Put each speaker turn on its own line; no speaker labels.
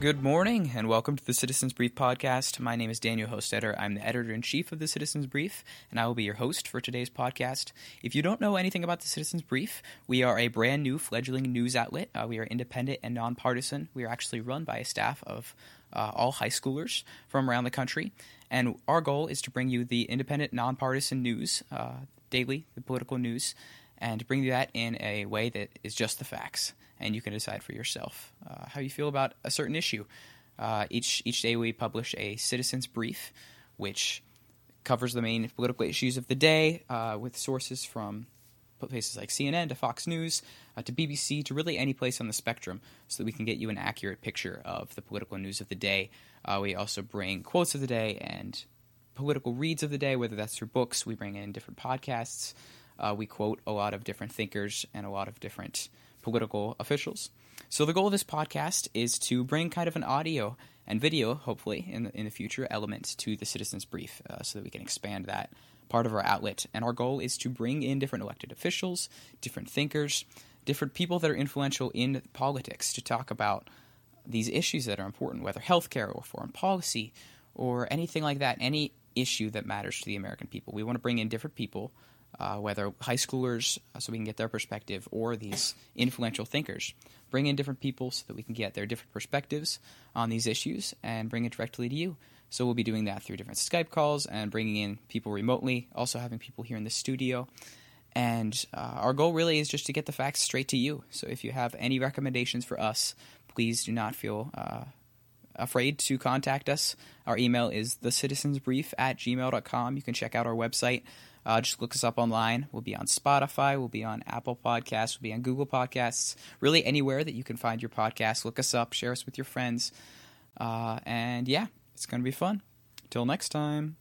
Good morning and welcome to the Citizens Brief podcast. My name is Daniel Hostetter. I'm the editor in chief of the Citizens Brief, and I will be your host for today's podcast. If you don't know anything about the Citizens Brief, we are a brand new fledgling news outlet. Uh, we are independent and nonpartisan. We are actually run by a staff of uh, all high schoolers from around the country, and our goal is to bring you the independent, nonpartisan news uh, daily, the political news, and bring you that in a way that is just the facts and you can decide for yourself uh, how you feel about a certain issue. Uh, each each day we publish a citizens brief, which covers the main political issues of the day uh, with sources from places like CNN to Fox News uh, to BBC to really any place on the spectrum, so that we can get you an accurate picture of the political news of the day. Uh, we also bring quotes of the day and political reads of the day, whether that's through books. We bring in different podcasts. Uh, we quote a lot of different thinkers and a lot of different political officials. So the goal of this podcast is to bring kind of an audio and video, hopefully in the, in the future, element to the Citizens Brief, uh, so that we can expand that part of our outlet. And our goal is to bring in different elected officials, different thinkers, different people that are influential in politics to talk about these issues that are important, whether healthcare or foreign policy or anything like that, any issue that matters to the American people. We want to bring in different people uh, whether high schoolers, uh, so we can get their perspective, or these influential thinkers. Bring in different people so that we can get their different perspectives on these issues and bring it directly to you. So we'll be doing that through different Skype calls and bringing in people remotely, also having people here in the studio. And uh, our goal really is just to get the facts straight to you. So if you have any recommendations for us, please do not feel uh, afraid to contact us. Our email is thecitizensbrief at gmail.com. You can check out our website uh, just look us up online. We'll be on Spotify. We'll be on Apple Podcasts. We'll be on Google Podcasts. Really, anywhere that you can find your podcast. Look us up. Share us with your friends. Uh, and yeah, it's going to be fun. Till next time.